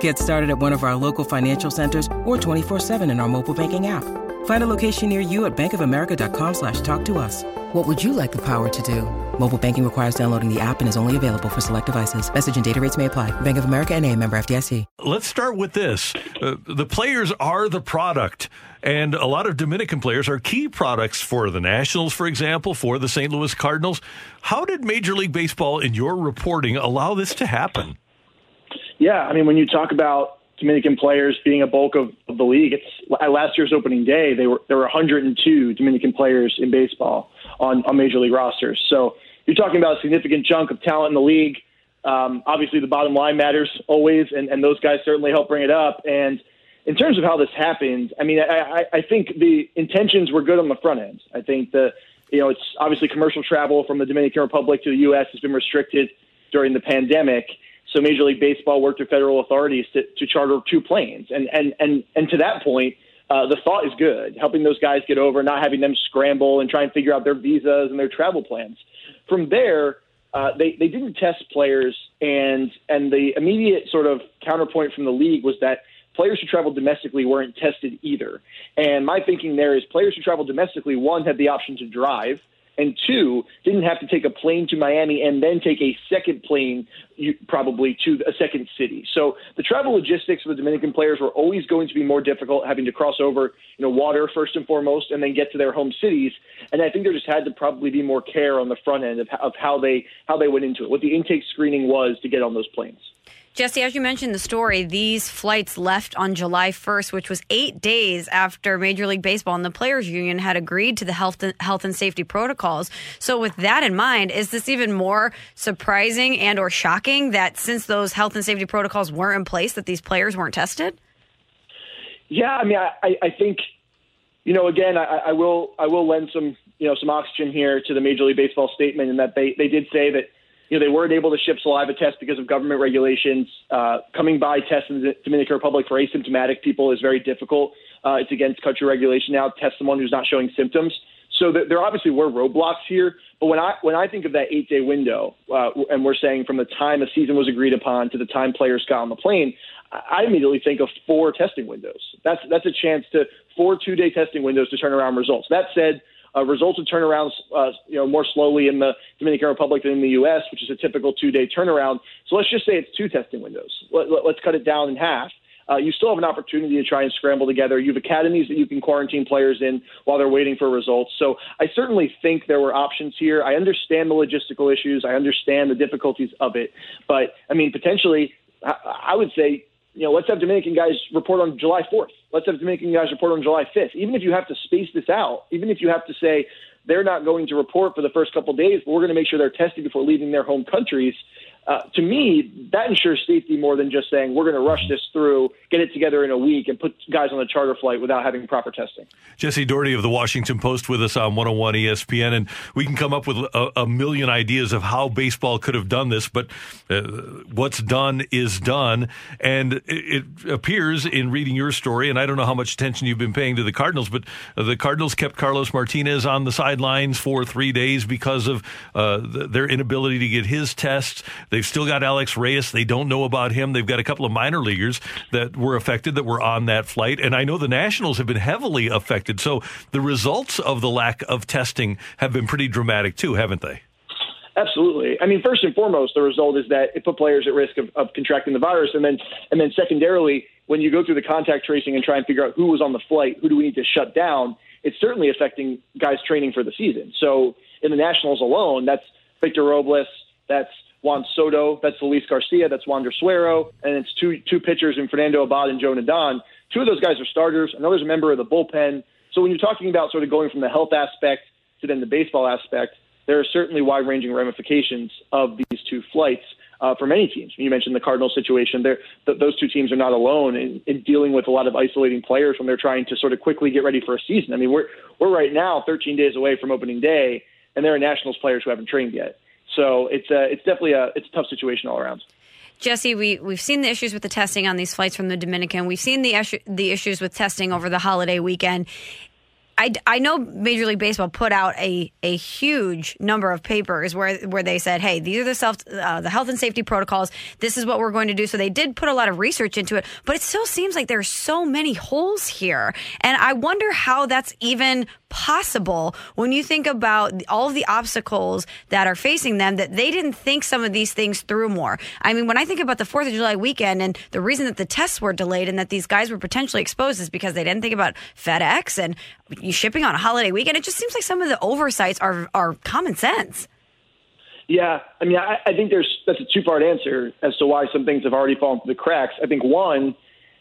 Get started at one of our local financial centers or 24-7 in our mobile banking app. Find a location near you at bankofamerica.com slash talk to us. What would you like the power to do? Mobile banking requires downloading the app and is only available for select devices. Message and data rates may apply. Bank of America and a member FDIC. Let's start with this. Uh, the players are the product. And a lot of Dominican players are key products for the Nationals, for example, for the St. Louis Cardinals. How did Major League Baseball, in your reporting, allow this to happen? Yeah, I mean, when you talk about Dominican players being a bulk of, of the league, it's at last year's opening day. They were there were 102 Dominican players in baseball on, on major league rosters. So you're talking about a significant chunk of talent in the league. Um, obviously, the bottom line matters always, and, and those guys certainly help bring it up. And in terms of how this happened, I mean, I, I think the intentions were good on the front end. I think the, you know, it's obviously commercial travel from the Dominican Republic to the U.S. has been restricted during the pandemic. So Major League Baseball worked with federal authorities to, to charter two planes. And, and, and, and to that point, uh, the thought is good, helping those guys get over, not having them scramble and try and figure out their visas and their travel plans. From there, uh, they they didn't test players, and and the immediate sort of counterpoint from the league was that players who traveled domestically weren't tested either. And my thinking there is players who travel domestically, one had the option to drive and two, didn't have to take a plane to Miami and then take a second plane, probably to a second city. So the travel logistics the Dominican players were always going to be more difficult, having to cross over, you know, water first and foremost, and then get to their home cities. And I think there just had to probably be more care on the front end of, of how they how they went into it, what the intake screening was to get on those planes. Jesse, as you mentioned the story, these flights left on July 1st, which was eight days after Major League Baseball and the Players Union had agreed to the health and, health and safety protocols. So, with that in mind, is this even more surprising and or shocking that since those health and safety protocols weren't in place, that these players weren't tested? Yeah, I mean, I, I think, you know, again, I, I will I will lend some you know some oxygen here to the Major League Baseball statement, in that they they did say that you know, they weren't able to ship saliva tests because of government regulations. Uh, coming by tests in the Dominican Republic for asymptomatic people is very difficult. Uh, it's against country regulation now. Test someone who's not showing symptoms. So th- there obviously were roadblocks here. But when I when I think of that eight day window, uh, and we're saying from the time a season was agreed upon to the time players got on the plane, I immediately think of four testing windows. That's that's a chance to four two day testing windows to turn around results. That said uh, results would turn around, uh, you know, more slowly in the Dominican Republic than in the U.S., which is a typical two-day turnaround. So let's just say it's two testing windows. Let, let, cut it down in half. Uh, you still have an opportunity to try and scramble together. You have academies that you can quarantine players in while they're waiting for results. So I certainly think there were options here. I understand the logistical issues. I understand the difficulties of it. But I mean, potentially, I, I would say you know, let's have Dominican guys report on July 4th. Let's have Dominican guys report on July 5th. Even if you have to space this out, even if you have to say they're not going to report for the first couple of days, but we're going to make sure they're tested before leaving their home countries, uh, to me, that ensures safety more than just saying we're going to rush this through, get it together in a week, and put guys on a charter flight without having proper testing. Jesse Dougherty of the Washington Post with us on 101 ESPN, and we can come up with a, a million ideas of how baseball could have done this, but uh, what's done is done. And it, it, appears in reading your story, and I don't know how much attention you've been paying to the Cardinals, but the Cardinals kept Carlos Martinez on the sidelines for three days because of uh, their inability to get his tests. They've still got Alex Reyes. They don't know about him. They've got a couple of minor leaguers that were affected that were on that flight. And I know the Nationals have been heavily affected. So the results of the lack of testing have been pretty dramatic too, haven't they? Absolutely. I mean, first and foremost, the result is that it put players at risk of, of contracting the virus, and then and then secondarily, when you go through the contact tracing and try and figure out who was on the flight, who do we need to shut down, it's certainly affecting guys training for the season. So in the Nationals alone, that's Victor Robles, that's Juan Soto, that's Luis Garcia, that's Wander Suero, and it's two two pitchers in Fernando Abad and Joan Adon. Two of those guys are starters. Another's a member of the bullpen. So when you're talking about sort of going from the health aspect to then the baseball aspect, there are certainly wide-ranging ramifications of these two flights. uh, for many teams. You mentioned the Cardinals situation. There, th- those two teams are not alone in, in dealing with a lot of isolating players when they're trying to sort of quickly get ready for a season. I mean, we're we're right now 13 days away from opening day, and there are Nationals players who haven't trained yet. So it's a, it's definitely a it's a tough situation all around. Jesse, we, we've seen the issues with the testing on these flights from the Dominican. We've seen the, issue, the issues with testing over the holiday weekend. I, I know Major League Baseball put out a, a huge number of papers where where they said, hey, these are the self uh, the health and safety protocols. This is what we're going to do. So they did put a lot of research into it, but it still seems like there are so many holes here, and I wonder how that's even possible when you think about all of the obstacles that are facing them that they didn't think some of these things through more. I mean, when I think about the 4th of July weekend and the reason that the tests were delayed and that these guys were potentially exposed is because they didn't think about FedEx and you shipping on a holiday weekend. It just seems like some of the oversights are are common sense. Yeah, I mean, I, I think there's that's a two part answer as to why some things have already fallen through the cracks. I think one,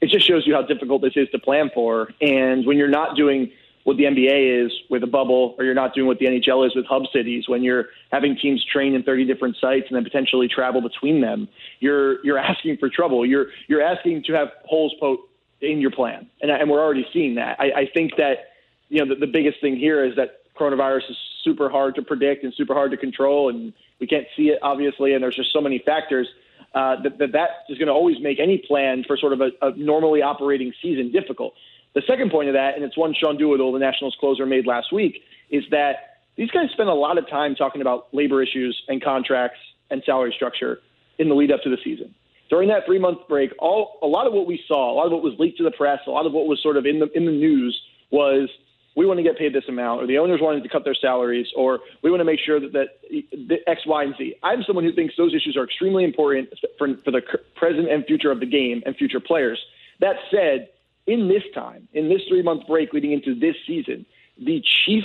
it just shows you how difficult this is to plan for, and when you're not doing what the NBA is with a bubble, or you're not doing what the NHL is with hub cities. When you're having teams train in 30 different sites and then potentially travel between them, you're you're asking for trouble. You're you're asking to have holes poked in your plan, and, and we're already seeing that. I, I think that you know the, the biggest thing here is that coronavirus is super hard to predict and super hard to control, and we can't see it obviously, and there's just so many factors. Uh, that, that that is going to always make any plan for sort of a, a normally operating season difficult. The second point of that, and it's one Sean Doolittle, the Nationals closer, made last week, is that these guys spend a lot of time talking about labor issues and contracts and salary structure in the lead up to the season. During that three month break, all a lot of what we saw, a lot of what was leaked to the press, a lot of what was sort of in the in the news was we want to get paid this amount, or the owners wanted to cut their salaries, or we want to make sure that, that the X, Y, and Z. I'm someone who thinks those issues are extremely important for, for the present and future of the game and future players. That said, in this time, in this three month break leading into this season, the chief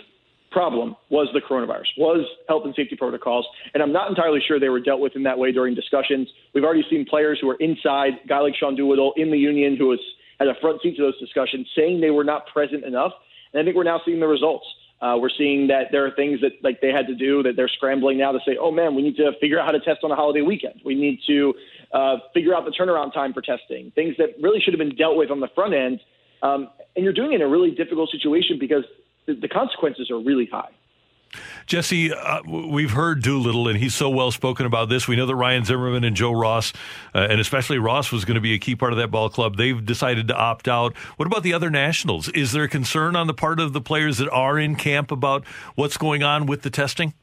problem was the coronavirus, was health and safety protocols. And I'm not entirely sure they were dealt with in that way during discussions. We've already seen players who were inside, a guy like Sean Doolittle in the union who was had a front seat to those discussions saying they were not present enough. And I think we're now seeing the results. Uh, we're seeing that there are things that like they had to do that they're scrambling now to say, oh man, we need to figure out how to test on a holiday weekend. We need to uh, figure out the turnaround time for testing. Things that really should have been dealt with on the front end, um, and you're doing it in a really difficult situation because the, the consequences are really high. Jesse, uh, we've heard Doolittle, and he's so well spoken about this. We know that Ryan Zimmerman and Joe Ross, uh, and especially Ross, was going to be a key part of that ball club. They've decided to opt out. What about the other nationals? Is there concern on the part of the players that are in camp about what's going on with the testing?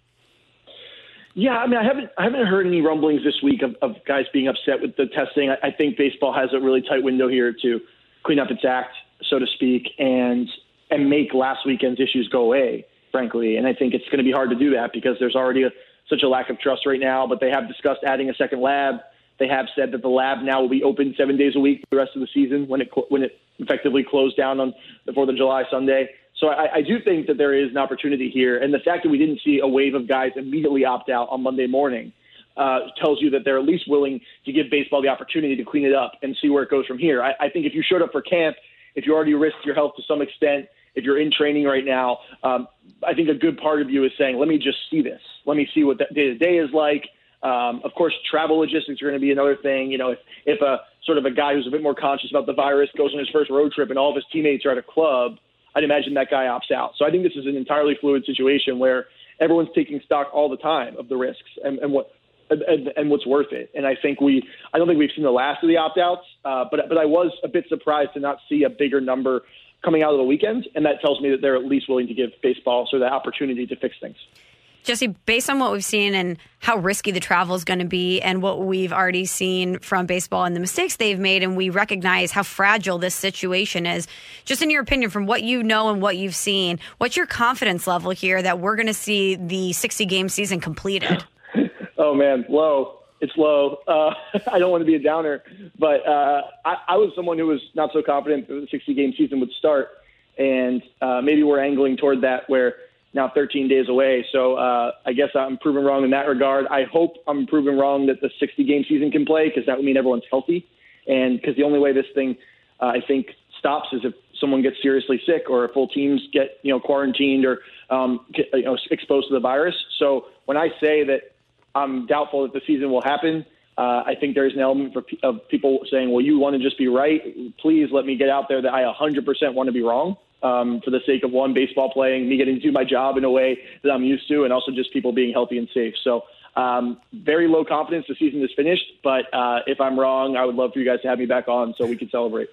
Yeah, I mean, I haven't I haven't heard any rumblings this week of, of guys being upset with the testing. I, I think baseball has a really tight window here to clean up its act, so to speak, and and make last weekend's issues go away frankly. And I think it's going to be hard to do that because there's already a, such a lack of trust right now. But they have discussed adding a second lab. They have said that the lab now will be open seven days a week the rest of the season when it when it effectively closed down on the Fourth of July Sunday. So I, I do think that there is an opportunity here, and the fact that we didn't see a wave of guys immediately opt out on Monday morning uh, tells you that they're at least willing to give baseball the opportunity to clean it up and see where it goes from here. I, I think if you showed up for camp, if you already risked your health to some extent, if you're in training right now, um, I think a good part of you is saying, let me just see this. Let me see what that day to day is like. Um, of course, travel logistics are going to be another thing. You know, if, if a sort of a guy who's a bit more conscious about the virus goes on his first road trip and all of his teammates are at a club, I'd imagine that guy opts out. So I think this is an entirely fluid situation where everyone's taking stock all the time of the risks and, and what and, and, what's worth it. And I think we, I don't think we've seen the last of the opt outs, uh, but but I was a bit surprised to not see a bigger number coming out of the weekend, and that tells me that they're at least willing to give baseball so the opportunity to fix things. Jesse, based on what we've seen and how risky the travel is going to be, and what we've already seen from baseball and the mistakes they've made, and we recognize how fragile this situation is, just in your opinion, from what you know and what you've seen, what's your confidence level here that we're going to see the 60 game season completed? oh, man, low it's low. Uh, I don't want to be a downer, but uh, I, I was someone who was not so confident that the 60 game season would start, and uh, maybe we're angling toward that where now 13 days away. So uh, I guess I'm proven wrong in that regard. I hope I'm proven wrong that the 60 game season can play because that would mean everyone's healthy, and because the only way this thing uh, I think stops is if someone gets seriously sick or if full teams get you know quarantined or um, you know exposed to the virus. So when I say that I'm doubtful that the season will happen. Uh, I think there's an element for, of people saying, well, you want to just be right. Please let me get out there that I 100% want to be wrong um, for the sake of one, baseball playing, me getting to do my job in a way that I'm used to, and also just people being healthy and safe. So, um, very low confidence the season is finished, but uh, if I'm wrong, I would love for you guys to have me back on so we can celebrate.